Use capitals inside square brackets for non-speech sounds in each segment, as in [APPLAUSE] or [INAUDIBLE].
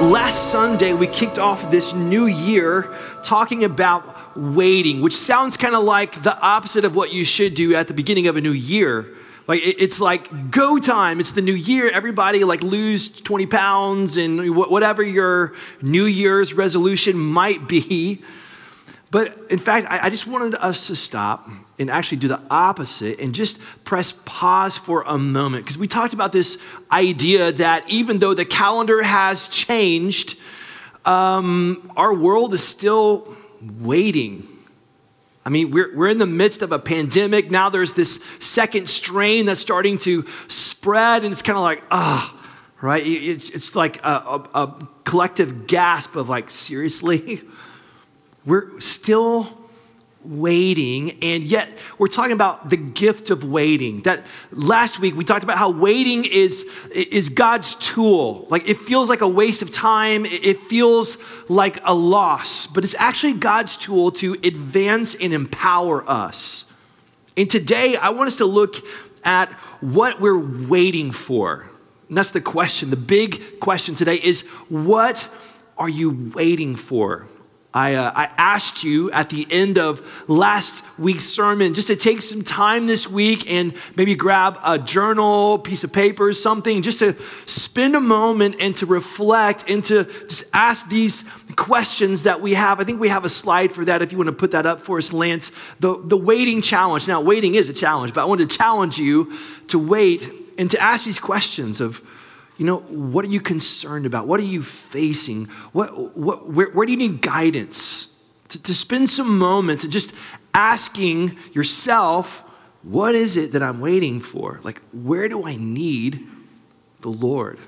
Last Sunday, we kicked off this new year talking about waiting, which sounds kind of like the opposite of what you should do at the beginning of a new year. Like it's like go time. It's the new year. Everybody like lose 20 pounds and whatever your New Year's resolution might be. But in fact, I just wanted us to stop and actually do the opposite and just press pause for a moment. Because we talked about this idea that even though the calendar has changed, um, our world is still waiting. I mean, we're, we're in the midst of a pandemic. Now there's this second strain that's starting to spread, and it's kind of like, ah, right? It's, it's like a, a, a collective gasp of, like, seriously? [LAUGHS] We're still waiting, and yet we're talking about the gift of waiting. That last week we talked about how waiting is, is God's tool. Like it feels like a waste of time, it feels like a loss, but it's actually God's tool to advance and empower us. And today I want us to look at what we're waiting for. And that's the question. The big question today is what are you waiting for? I, uh, I asked you at the end of last week's sermon just to take some time this week and maybe grab a journal, piece of paper, something, just to spend a moment and to reflect and to just ask these questions that we have. I think we have a slide for that if you want to put that up for us, Lance. The, the waiting challenge. Now, waiting is a challenge, but I want to challenge you to wait and to ask these questions of, you know, what are you concerned about? What are you facing? What, what, where, where do you need guidance? To, to spend some moments and just asking yourself, what is it that I'm waiting for? Like, where do I need the Lord?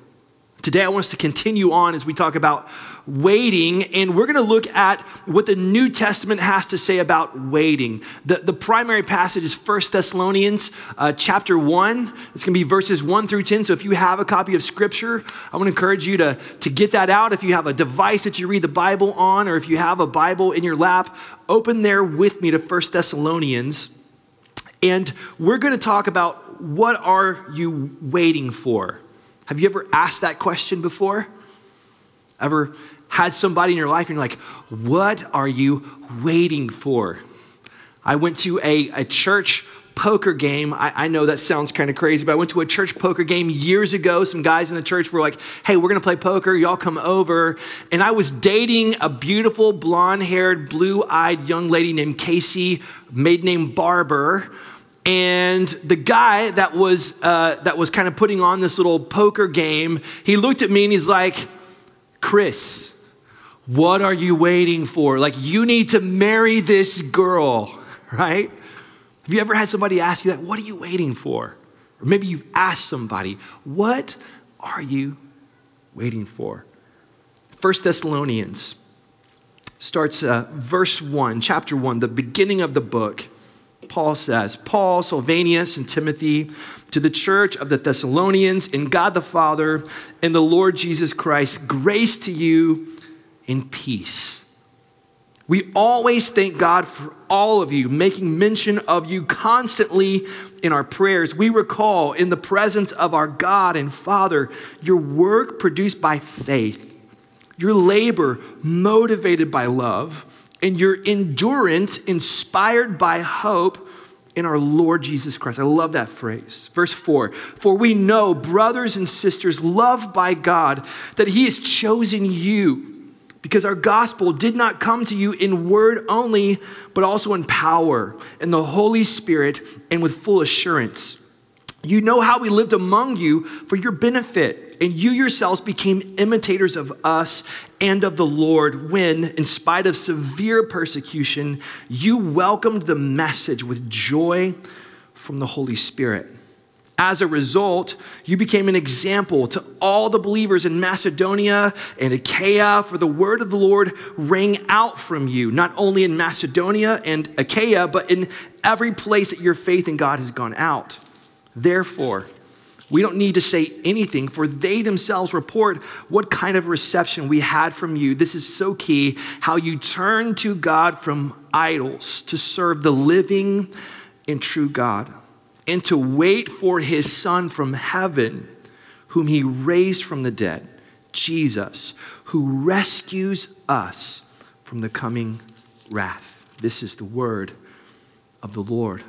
Today, I want us to continue on as we talk about waiting, and we're going to look at what the New Testament has to say about waiting. The, the primary passage is 1 Thessalonians uh, chapter 1. It's going to be verses 1 through 10. So if you have a copy of Scripture, I want to encourage you to, to get that out. If you have a device that you read the Bible on, or if you have a Bible in your lap, open there with me to 1 Thessalonians. And we're going to talk about what are you waiting for? Have you ever asked that question before? Ever had somebody in your life and you're like, what are you waiting for? I went to a, a church poker game. I, I, know that sounds kind of crazy, but I went to a church poker game years ago. Some guys in the church were like, hey, we're going to play poker. Y'all come over. And I was dating a beautiful, blonde haired, blue eyed young lady named Casey, maiden name Barber. And the guy that was, uh, that was kind of putting on this little poker game, he looked at me and he's like, Chris, what are you waiting for? Like, you need to marry this girl, [LAUGHS] right? Have you ever had somebody ask you that? What are you waiting for? Or maybe you've asked somebody, what are you waiting for? First Thessalonians starts uh, verse 1, chapter 1, the beginning of the book. Paul says, Paul, Silvanus, and Timothy, to the church of the Thessalonians, in God the Father and the Lord Jesus Christ, grace to you in peace. We always thank God for all of you, making mention of you constantly in our prayers. We recall in the presence of our God and Father your work produced by faith, your labor motivated by love and your endurance inspired by hope in our Lord Jesus Christ. I love that phrase. Verse 4 For we know, brothers and sisters, loved by God, that He has chosen you because our gospel did not come to you in word only, but also in power, in the Holy Spirit, and with full assurance. You know how we lived among you for your benefit and you yourselves became imitators of us and of the Lord when, in spite of severe persecution, you welcomed the message with joy from the Holy Spirit. As a result, you became an example to all the believers in Macedonia and Achaia, for the word of the Lord rang out from you, not only in Macedonia and Achaia, but in every place that your faith in God has gone out. Therefore, we don't need to say anything, for they themselves report what kind of reception we had from you. This is so key how you turn to God from idols to serve the living and true God and to wait for his Son from heaven, whom he raised from the dead, Jesus, who rescues us from the coming wrath. This is the word of the Lord.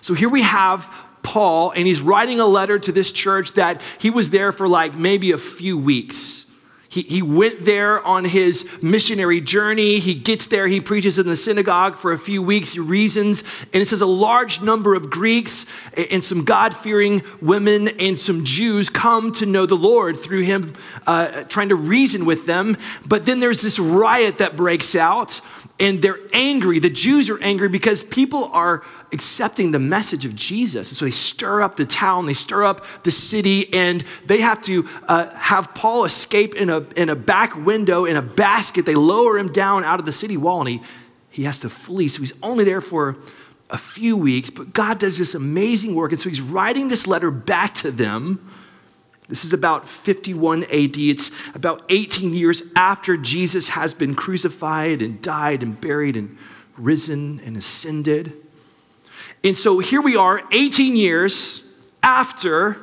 So here we have Paul, and he's writing a letter to this church that he was there for like maybe a few weeks. He, he went there on his missionary journey. He gets there, he preaches in the synagogue for a few weeks, he reasons, and it says a large number of Greeks and some God fearing women and some Jews come to know the Lord through him uh, trying to reason with them. But then there's this riot that breaks out, and they're angry. The Jews are angry because people are accepting the message of Jesus. And so they stir up the town, they stir up the city, and they have to uh, have Paul escape in a, in a back window in a basket. They lower him down out of the city wall, and he, he has to flee. So he's only there for a few weeks, but God does this amazing work. And so he's writing this letter back to them. This is about 51 AD. It's about 18 years after Jesus has been crucified and died and buried and risen and ascended. And so here we are, 18 years after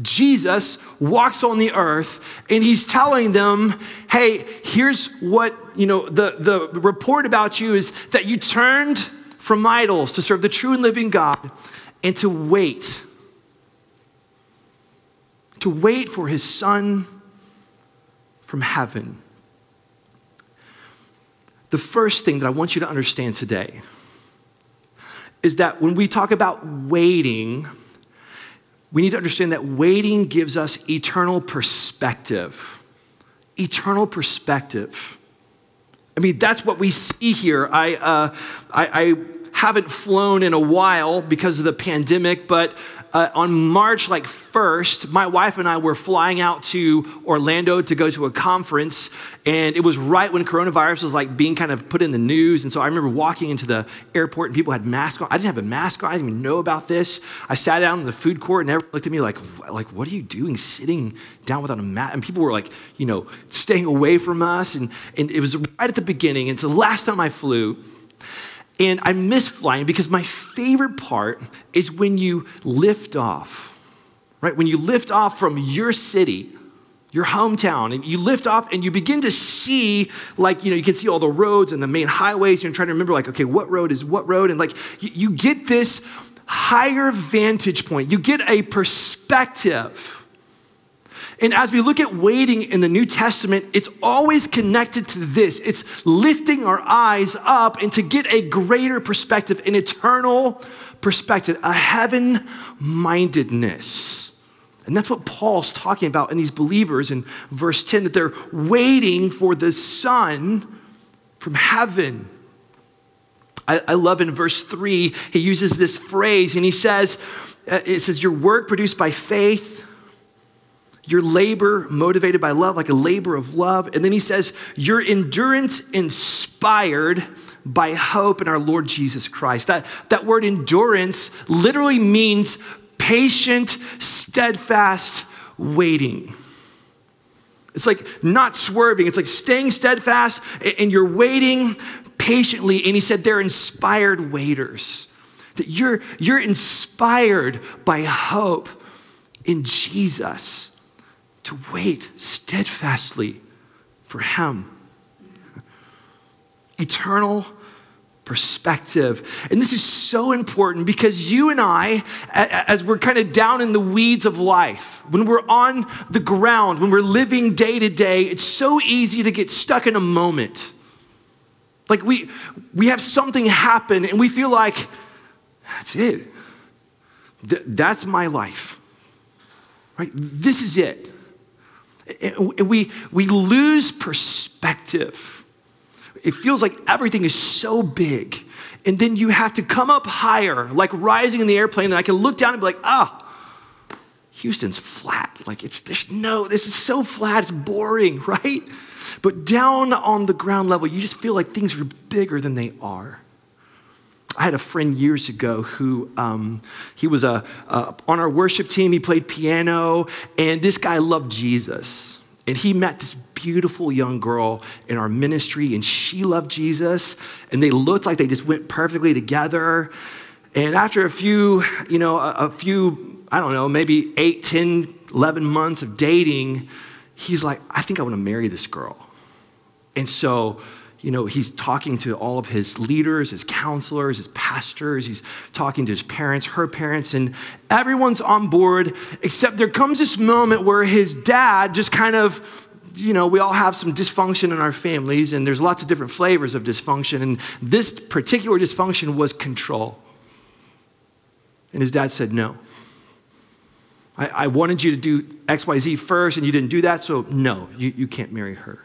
Jesus walks on the earth and he's telling them, hey, here's what, you know, the, the report about you is that you turned from idols to serve the true and living God and to wait. To wait for his son from heaven. The first thing that I want you to understand today is that when we talk about waiting, we need to understand that waiting gives us eternal perspective. Eternal perspective. I mean, that's what we see here. I, uh, I, I haven't flown in a while because of the pandemic, but uh, on March like 1st, my wife and I were flying out to Orlando to go to a conference, and it was right when coronavirus was like being kind of put in the news. And so I remember walking into the airport and people had masks on. I didn't have a mask on. I didn't even know about this. I sat down in the food court and everyone looked at me like, like, what are you doing sitting down without a mask? And people were like, you know, staying away from us. And, and it was right at the beginning. And so the last time I flew, and I miss flying because my favorite part is when you lift off, right? When you lift off from your city, your hometown, and you lift off and you begin to see, like, you know, you can see all the roads and the main highways. You're trying to remember, like, okay, what road is what road? And like, you, you get this higher vantage point, you get a perspective and as we look at waiting in the New Testament, it's always connected to this. It's lifting our eyes up and to get a greater perspective, an eternal perspective, a heaven mindedness. And that's what Paul's talking about in these believers in verse 10 that they're waiting for the Son from heaven. I, I love in verse 3, he uses this phrase and he says, uh, it says, Your work produced by faith your labor motivated by love, like a labor of love. And then he says, your endurance inspired by hope in our Lord Jesus Christ. That, that word endurance literally means patient, steadfast waiting. It's like not swerving, it's like staying steadfast and you're waiting patiently. And he said they're inspired waiters. That you're, you're inspired by hope in Jesus to wait steadfastly for Him. Eternal perspective. And this is so important because you and I, as we're kind of down in the weeds of life, when we're on the ground, when we're living day to day, it's so easy to get stuck in a moment. Like we, we have something happen and we feel like, that's it. Th- that's my life. Right? This is it we, we lose perspective. It feels like everything is so big. And then you have to come up higher, like rising in the airplane, and I can look down and be like, ah, Houston's flat. Like it's there's no, this is so flat, it's boring, [LAUGHS] right? But down on the ground level, you just feel like things are bigger than they are. I had a friend years ago who um, he was a, on our worship team. He played piano, and this guy loved Jesus. And he met this beautiful young girl in our ministry, and she loved Jesus. And they looked like they just went perfectly together. And after a few, you know, a, a few, I don't know, maybe eight, 10, 11 months of dating, he's like, I think I want to marry this girl. And so you know, he's talking to all of his leaders, his counselors, his pastors. He's talking to his parents, her parents, and everyone's on board, except there comes this moment where his dad just kind of, you know, we all have some dysfunction in our families, and there's lots of different flavors of dysfunction. And this particular dysfunction was control. And his dad said, No. I, I wanted you to do XYZ first, and you didn't do that, so no, you, you can't marry her.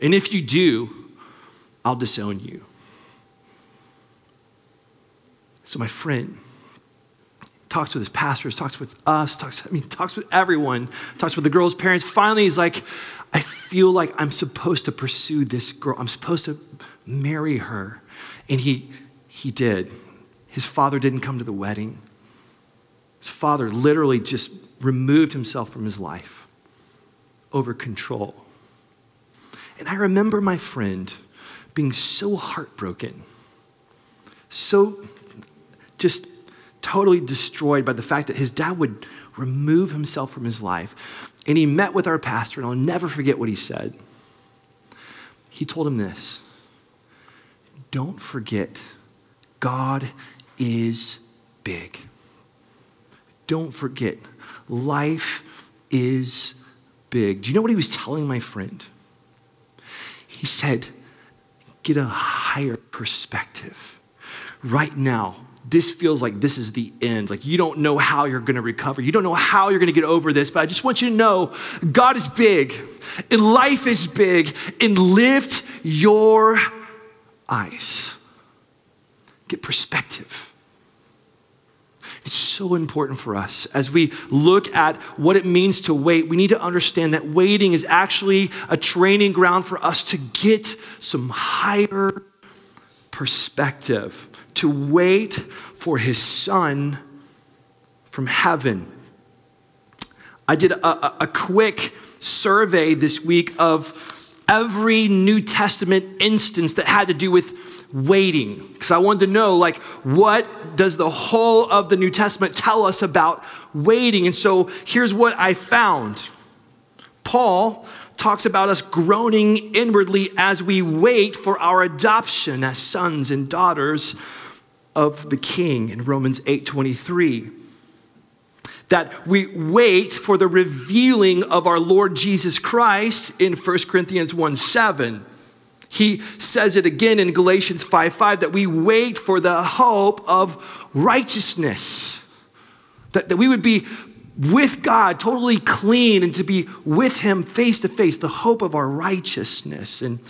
And if you do, I'll disown you. So my friend talks with his pastors, talks with us, talks, I mean, talks with everyone, talks with the girl's parents. Finally, he's like, I feel like I'm supposed to pursue this girl. I'm supposed to marry her. And he, he did. His father didn't come to the wedding. His father literally just removed himself from his life over control. And I remember my friend being so heartbroken, so just totally destroyed by the fact that his dad would remove himself from his life. And he met with our pastor, and I'll never forget what he said. He told him this Don't forget, God is big. Don't forget, life is big. Do you know what he was telling my friend? He said, get a higher perspective. Right now, this feels like this is the end. Like you don't know how you're going to recover. You don't know how you're going to get over this, but I just want you to know God is big and life is big and lift your eyes. Get perspective. It's so important for us as we look at what it means to wait. We need to understand that waiting is actually a training ground for us to get some higher perspective, to wait for his son from heaven. I did a, a, quick survey this week of every New Testament instance that had to do with waiting. Because I wanted to know like what does the whole of the New Testament tell us about waiting? And so here's what I found. Paul talks about us groaning inwardly as we wait for our adoption as sons and daughters of the king in Romans 8:23 that we wait for the revealing of our Lord Jesus Christ in 1 Corinthians 1 7. He says it again in Galatians 5 5 that we wait for the hope of righteousness. That, that we would be with God, totally clean, and to be with Him face to face, the hope of our righteousness in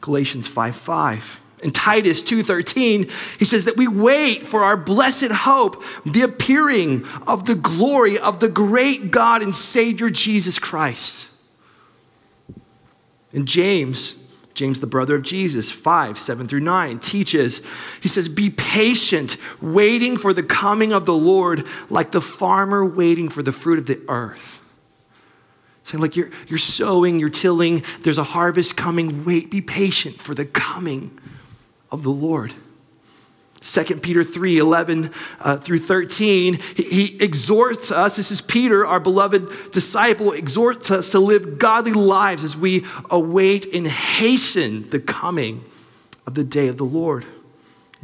Galatians 5 5. In Titus 2:13, he says that we wait for our blessed hope, the appearing of the glory of the great God and Savior Jesus Christ. In James James, the brother of Jesus, 5, 7 through 9, teaches, he says, Be patient, waiting for the coming of the Lord, like the farmer waiting for the fruit of the earth. Saying, like you're, you're sowing, you're tilling, there's a harvest coming. Wait, be patient for the coming of the Lord. 2 Peter 3 11 uh, through 13, he, he, exhorts us. This is Peter, our beloved disciple, exhorts us to live godly lives as we await and hasten the coming of the day of the Lord.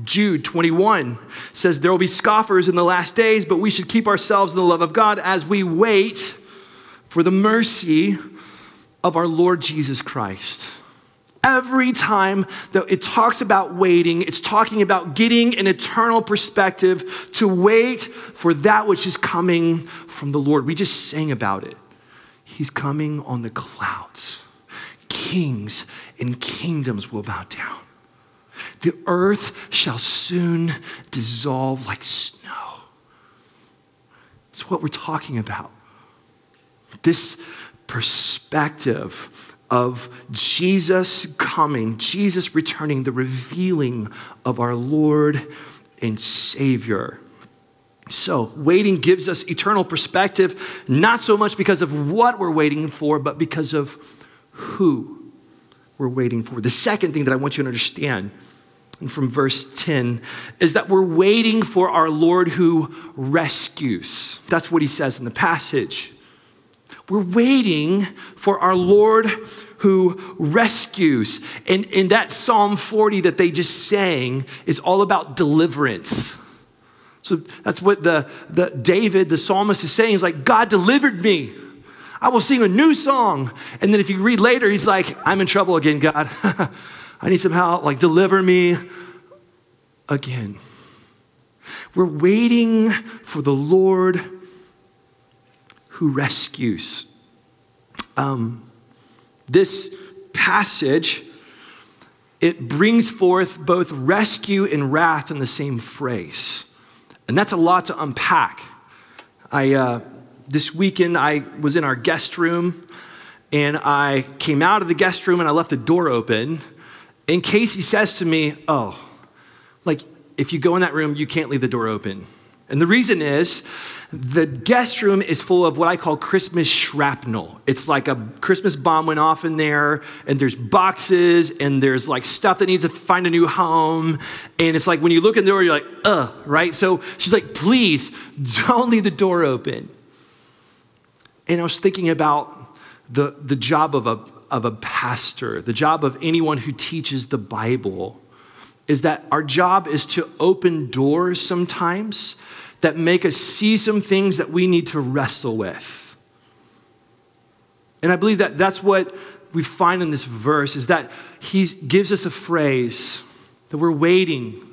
Jude 21 says, There will be scoffers in the last days, but we should keep ourselves in the love of God as we wait for the mercy of our Lord Jesus Christ. Every time that it talks about waiting, it's talking about getting an eternal perspective to wait for that which is coming from the Lord. We just sang about it. He's coming on the clouds. Kings and kingdoms will bow down. The earth shall soon dissolve like snow. It's what we're talking about This perspective of Jesus coming, Jesus returning, the revealing of our Lord and Savior. So, waiting gives us eternal perspective, not so much because of what we're waiting for, but because of who we're waiting for. The second thing that I want you to understand and from verse 10 is that we're waiting for our Lord who rescues. That's what he says in the passage. We're waiting for our Lord who rescues. And in that Psalm 40 that they just sang is all about deliverance. So that's what the, the David, the psalmist, is saying. He's like, God delivered me. I will sing a new song. And then if you read later, he's like, I'm in trouble again, God. [LAUGHS] I need some help. Like, deliver me again. We're waiting for the Lord who rescues. Um, this passage it brings forth both rescue and wrath in the same phrase. And that's a lot to unpack. I uh, this weekend i was in our guest room and i came out of the guest room and i left the door open and casey says to me oh like if you go in that room you can't leave the door open and the reason is the guest room is full of what I call Christmas shrapnel. It's like a Christmas bomb went off in there, and there's boxes, and there's like stuff that needs to find a new home. And it's like when you look in the door, you're like, uh, right? So she's like, please don't leave the door open. And I was thinking about the, the job of a, of a pastor, the job of anyone who teaches the Bible is that our job is to open doors sometimes that make us see some things that we need to wrestle with. And I believe that that's what we find in this verse is that he gives us a phrase that we're waiting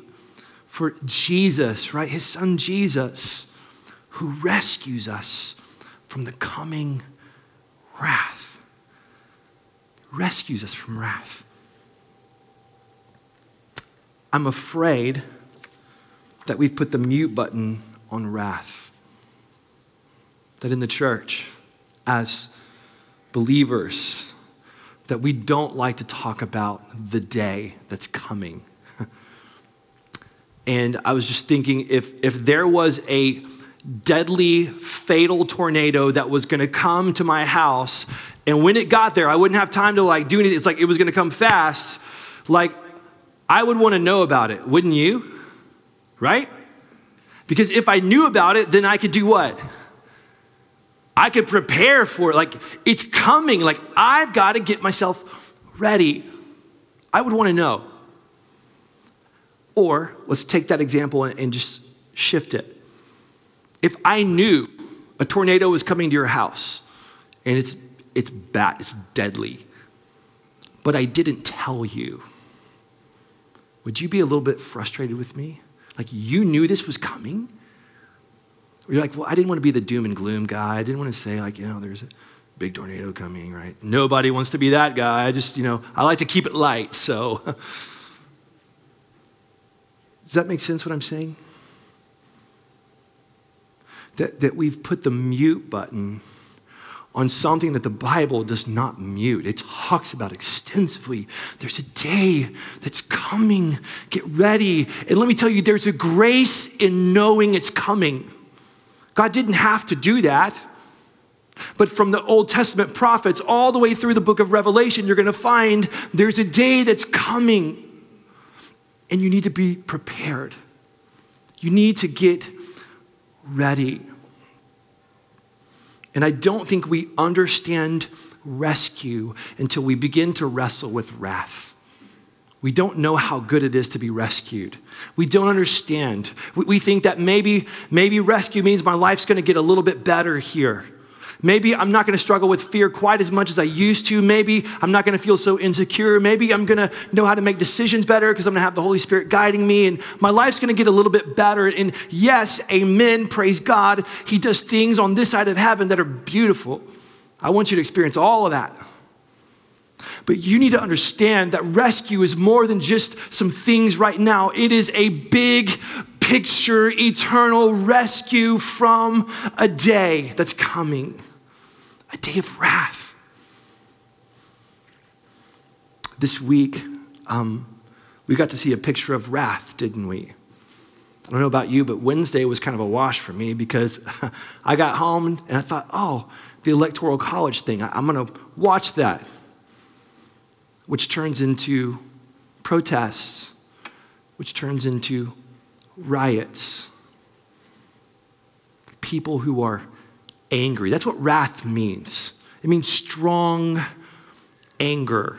for Jesus, right? His son Jesus, who rescues us from the coming wrath. Rescues us from wrath. I'm afraid that we've put the mute button on wrath. That in the church, as believers, that we don't like to talk about the day that's coming. [LAUGHS] and I was just thinking if, if there was a deadly, fatal tornado that was to come to my house, and when it got there, I wouldn't have time to like do anything. It's like it was to come fast. Like I would want to know about it, wouldn't you? Right? Because if I knew about it, then I could do what? I could prepare for it. Like, it's coming. Like, I've got to get myself ready. I would want to know. Or let's take that example and, just shift it. If I knew a tornado was coming to your house and it's, it's bad, it's deadly, but I didn't tell you would you be a little bit frustrated with me? Like you knew this was coming? Or you're like, well, I didn't want to be the doom and gloom guy. I didn't want to say, like, you know, there's a big tornado coming, right? Nobody wants to be that guy. I just, you know, I like to keep it light. So, [LAUGHS] does that make sense what I'm saying? That, that we've put the mute button on something that the Bible does not mute. It talks about extensively. There's a day that's coming. Get ready. And let me tell you, there's a grace in knowing it's coming. God didn't have to do that. But from the Old Testament prophets all the way through the book of Revelation, you're going to find there's a day that's coming. And you need to be prepared. You need to get ready. And I don't think we understand rescue until we begin to wrestle with wrath. We don't know how good it is to be rescued. We don't understand. We, think that maybe, maybe rescue means my life's gonna get a little bit better here. Maybe I'm not going to struggle with fear quite as much as I used to. Maybe I'm not going to feel so insecure. Maybe I'm going to know how to make decisions better because I'm going to have the Holy Spirit guiding me and my life's going to get a little bit better. And yes, amen, praise God. He does things on this side of heaven that are beautiful. I want you to experience all of that. But you need to understand that rescue is more than just some things right now. It is a big picture, eternal rescue from a day that's coming a day of wrath. This week, um, we got to see a picture of wrath, didn't we? I don't know about you, but Wednesday was kind of a wash for me because [LAUGHS] I got home and I thought, oh, the Electoral College thing, I'm going to watch that, which turns into protests, which turns into riots. People who are angry. That's what wrath means. It means strong anger.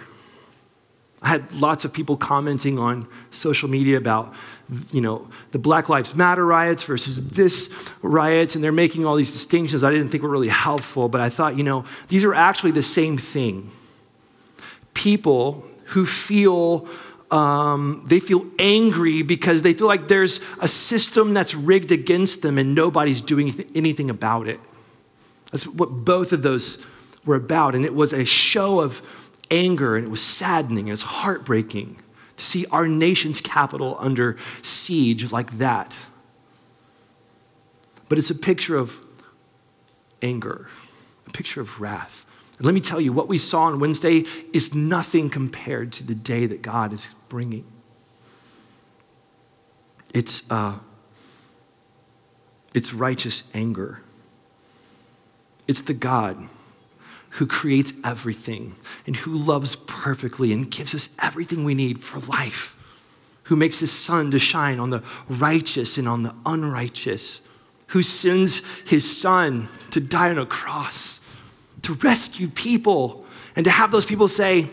I had lots of people commenting on social media about, you know, the Black Lives Matter riots versus this riots, and they're making all these distinctions I didn't think were really helpful, but I thought, you know, these are actually the same thing. People who feel um, they feel angry because they feel like there's a system that's rigged against them and nobody's doing anything about it. That's what both of those were about. And it was a show of anger and it was saddening and it was heartbreaking to see our nation's capital under siege like that. But it's a picture of anger, a picture of wrath. And let me tell you, what we saw on Wednesday is nothing compared to the day that God is bringing. It's, uh, it's righteous anger. It's the God who creates everything and who loves perfectly and gives us everything we need for life, who makes his sun to shine on the righteous and on the unrighteous, who sends his son to die on a cross to rescue people and to have those people say,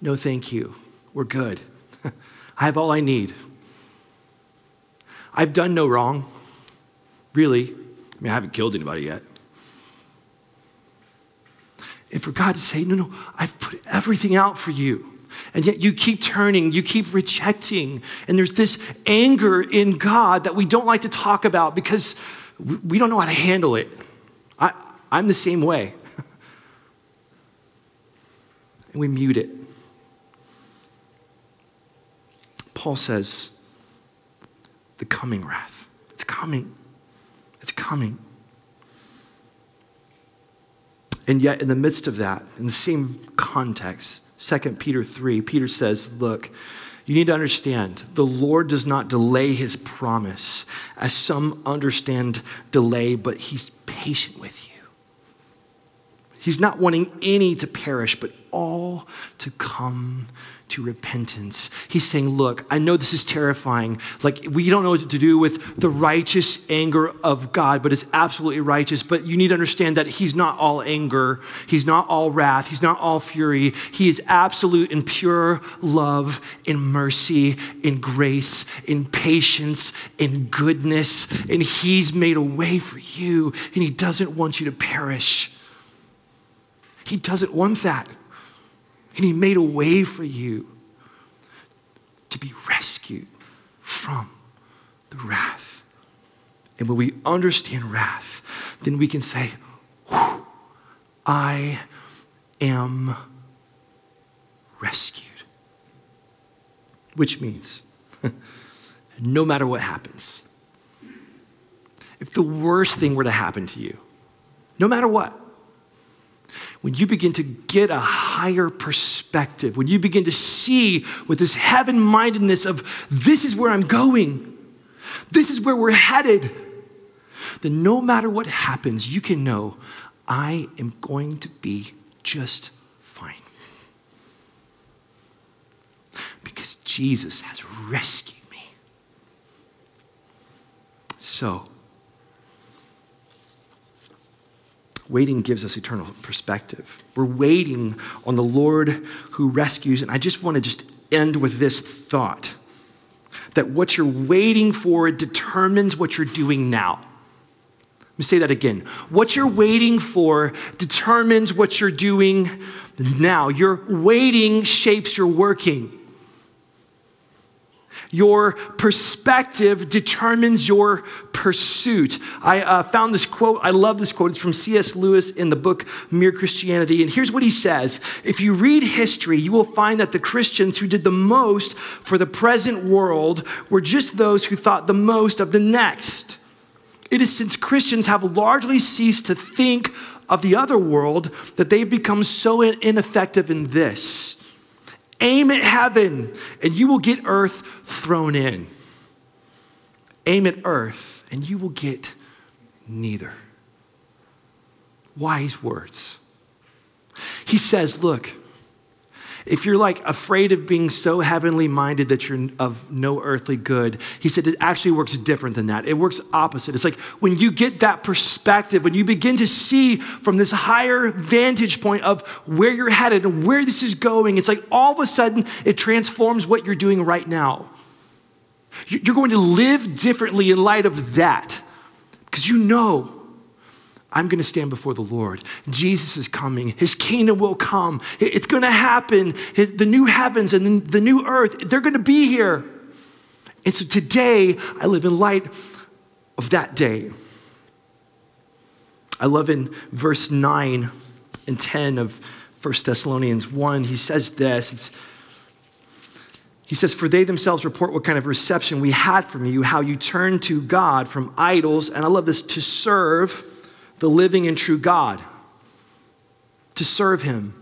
No, thank you. We're good. [LAUGHS] I have all I need. I've done no wrong, really. I mean, I haven't killed anybody yet. And for God to say, no, no, I've put everything out for you. And yet you keep turning, you keep rejecting. And there's this anger in God that we don't like to talk about because we don't know how to handle it. I, I'm the same way. [LAUGHS] and we mute it. Paul says, the coming wrath. It's coming. Coming. And yet, in the midst of that, in the same context, 2 Peter 3, Peter says, Look, you need to understand the Lord does not delay his promise, as some understand delay, but he's patient with you. He's not wanting any to perish, but all to come to repentance. He's saying, Look, I know this is terrifying. Like, we don't know what to do with the righteous anger of God, but it's absolutely righteous. But you need to understand that He's not all anger, He's not all wrath, He's not all fury. He is absolute in pure love, in mercy, in grace, in patience, in goodness. And He's made a way for you, and He doesn't want you to perish. He doesn't want that. And He made a way for you to be rescued from the wrath. And when we understand wrath, then we can say, I am rescued. Which means, [LAUGHS] no matter what happens, if the worst thing were to happen to you, no matter what, when you begin to get a higher perspective, when you begin to see with this heaven mindedness of this is where I'm going, this is where we're headed, then no matter what happens, you can know I am going to be just fine. Because Jesus has rescued me. So, Waiting gives us eternal perspective. We're waiting on the Lord who rescues. And I just want to just end with this thought that what you're waiting for determines what you're doing now. Let me say that again. What you're waiting for determines what you're doing now. Your waiting shapes your working. Your perspective determines your pursuit. I uh, found this quote. I love this quote. It's from C.S. Lewis in the book Mere Christianity. And here's what he says If you read history, you will find that the Christians who did the most for the present world were just those who thought the most of the next. It is since Christians have largely ceased to think of the other world that they've become so ineffective in this. Aim at heaven, and you will get earth thrown in. Aim at earth, and you will get neither. Wise words. He says, Look, if you're like afraid of being so heavenly minded that you're of no earthly good, he said it actually works different than that. It works opposite. It's like when you get that perspective, when you begin to see from this higher vantage point of where you're headed and where this is going, it's like all of a sudden it transforms what you're doing right now. You're going to live differently in light of that because you know I'm going to stand before the Lord. Jesus is coming. His kingdom will come. It's going to happen. The new heavens and the new earth, they're going to be here. And so today, I live in light of that day. I love in verse 9 and 10 of 1 Thessalonians 1, he says this. He says, For they themselves report what kind of reception we had from you, how you turned to God from idols, and I love this, to serve the living and true God, to serve Him.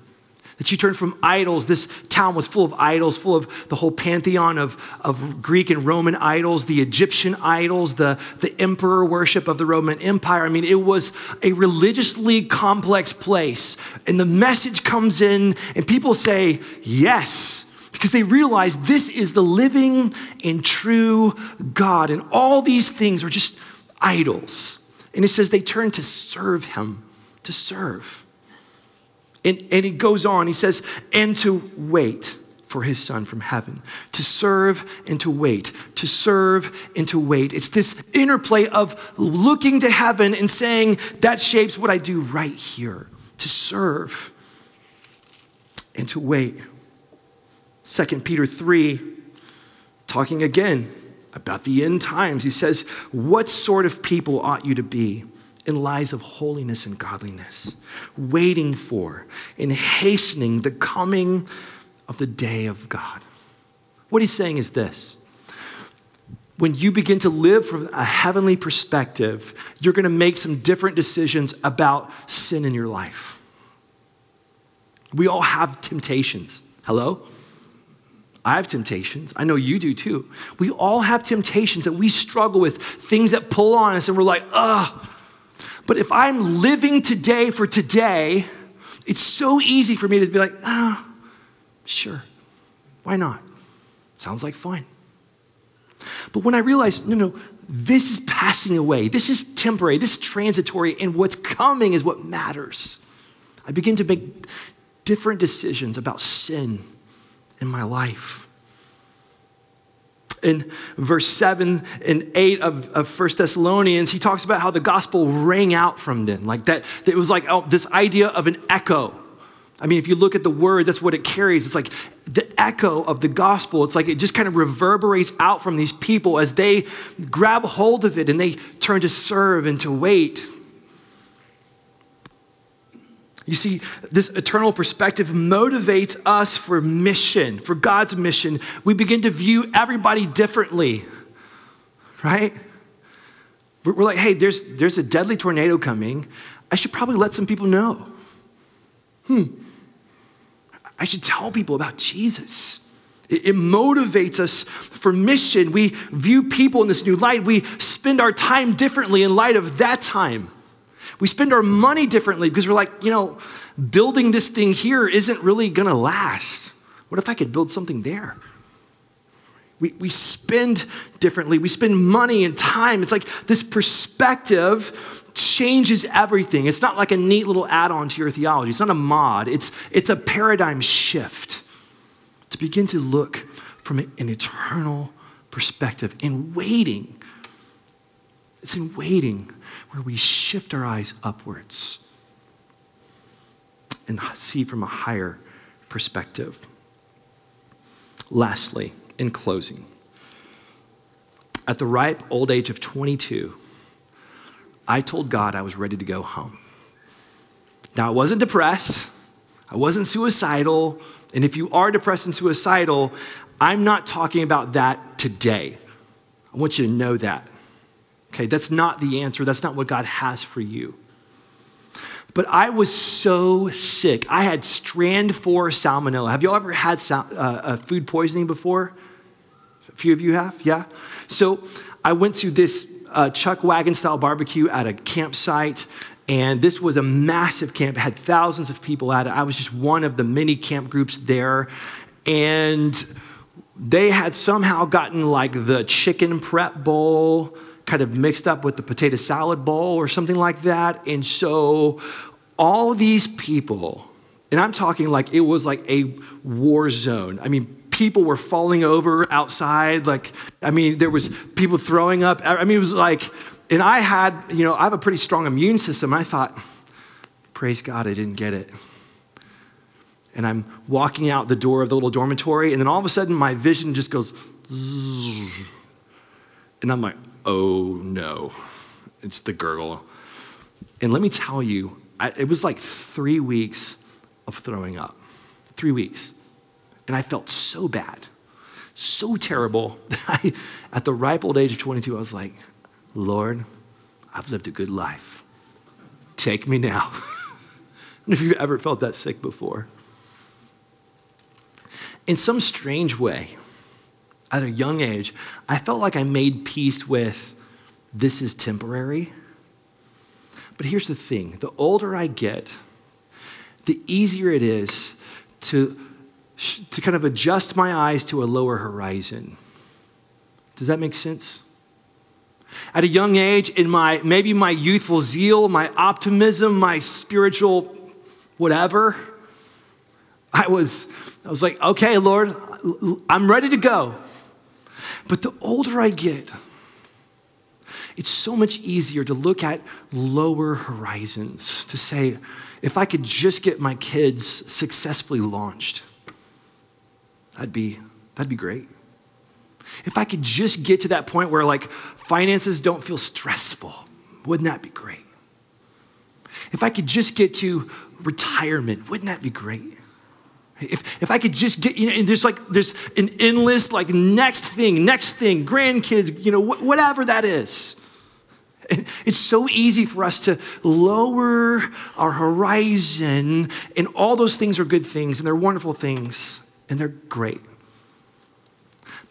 That you turned from idols. This town was full of idols, full of the whole pantheon of, of Greek and Roman idols, the Egyptian idols, the, the emperor worship of the Roman Empire. I mean, it was a religiously complex place. And the message comes in, and people say, Yes, because they realize this is the living and true God. And all these things are just idols. And it says they turn to serve him, to serve. And, and he goes on, he says, and to wait for his son from heaven, to serve and to wait, to serve and to wait. It's this interplay of looking to heaven and saying, that shapes what I do right here, to serve and to wait. 2 Peter 3, talking again about the end times. He says, What sort of people ought you to be in lives of holiness and godliness, waiting for and hastening the coming of the day of God? What he's saying is this when you begin to live from a heavenly perspective, you're going to make some different decisions about sin in your life. We all have temptations. Hello? I have temptations. I know you do too. We all have temptations that we struggle with, things that pull on us, and we're like, ugh. But if I'm living today for today, it's so easy for me to be like, ah, oh, sure. Why not? Sounds like fun. But when I realize, no, no, this is passing away, this is temporary, this is transitory, and what's coming is what matters, I begin to make different decisions about sin in my life. In verse 7 and 8 of, of 1 Thessalonians, he talks about how the gospel rang out from them. Like that, it was like oh, this idea of an echo. I mean, if you look at the word, that's what it carries. It's like the echo of the gospel. It's like it just kind of reverberates out from these people as they grab hold of it and they turn to serve and to wait you see, this eternal perspective motivates us for mission, for God's mission. We begin to view everybody differently, right? We're like, hey, there's, there's a deadly tornado coming. I should probably let some people know. Hmm. I should tell people about Jesus. It, it motivates us for mission. We view people in this new light. We spend our time differently in light of that time. We spend our money differently because we're like, you know, building this thing here isn't really going to last. What if I could build something there? We, we spend differently. We spend money and time. It's like this perspective changes everything. It's not like a neat little add on to your theology, it's not a mod, it's, it's a paradigm shift to begin to look from an eternal perspective in waiting. It's in waiting where we shift our eyes upwards and see from a higher perspective. Lastly, in closing, at the ripe old age of 22, I told God I was ready to go home. Now, I wasn't depressed, I wasn't suicidal, and if you are depressed and suicidal, I'm not talking about that today. I want you to know that. Okay, that's not the answer. That's not what God has for you. But I was so sick. I had strand four salmonella. Have you all ever had sal- uh, uh, food poisoning before? A few of you have, yeah? So I went to this uh, chuck wagon style barbecue at a campsite, and this was a massive camp. It had thousands of people at it. I was just one of the many camp groups there. And they had somehow gotten like the chicken prep bowl kind of mixed up with the potato salad bowl or something like that. And so all these people, and I'm talking like it was like a war zone. I mean, people were falling over outside. Like, I mean, there was people throwing up. I mean, it was like, and I had, you know, I have a pretty strong immune system. I thought, praise God, I didn't get it. And I'm walking out the door of the little dormitory, and then all of a sudden my vision just goes, and I'm like, oh no, it's the gurgle. And let me tell you, I, it was like three weeks of throwing up. Three weeks. And I felt so bad, so terrible [LAUGHS] that I, at the ripe old age of 22, I was like, Lord, I've lived a good life. Take me now. [LAUGHS] if you've ever felt that sick before. In some strange way, at a young age, I felt like I made peace with this is temporary. But here's the thing the older I get, the easier it is to, to kind of adjust my eyes to a lower horizon. Does that make sense? At a young age, in my maybe my youthful zeal, my optimism, my spiritual whatever, I was, I was like, okay, Lord, I'm ready to go. But the older I get, it's so much easier to look at lower horizons, to say, if I could just get my kids successfully launched, that'd be, that'd be great. If I could just get to that point where like finances don't feel stressful, wouldn't that be great? If I could just get to retirement, wouldn't that be great? If, if I could just get, you know, and there's like, there's an endless, like, next thing, next thing, grandkids, you know, wh- whatever that is. It's so easy for us to lower our horizon, and all those things are good things, and they're wonderful things, and they're great.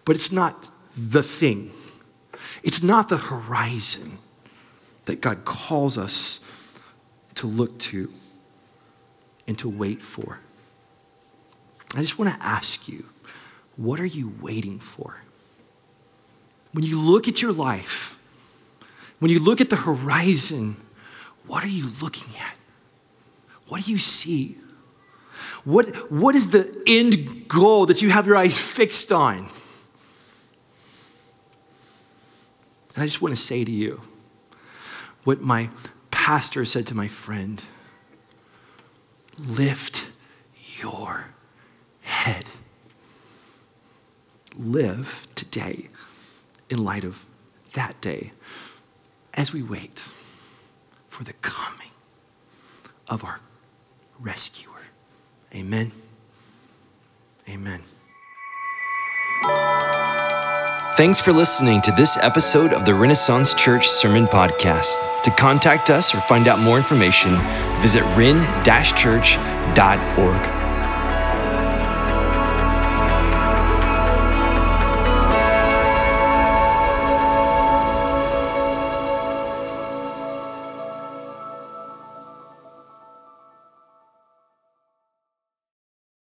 But it's not the thing, it's not the horizon that God calls us to look to and to wait for. I just want to ask you, what are you waiting for? When you look at your life, when you look at the horizon, what are you looking at? What do you see? What, what is the end goal that you have your eyes fixed on? And I just want to say to you what my pastor said to my friend lift your Live today in light of that day as we wait for the coming of our rescuer. Amen. Amen. Thanks for listening to this episode of the Renaissance Church Sermon Podcast. To contact us or find out more information, visit ren-church.org.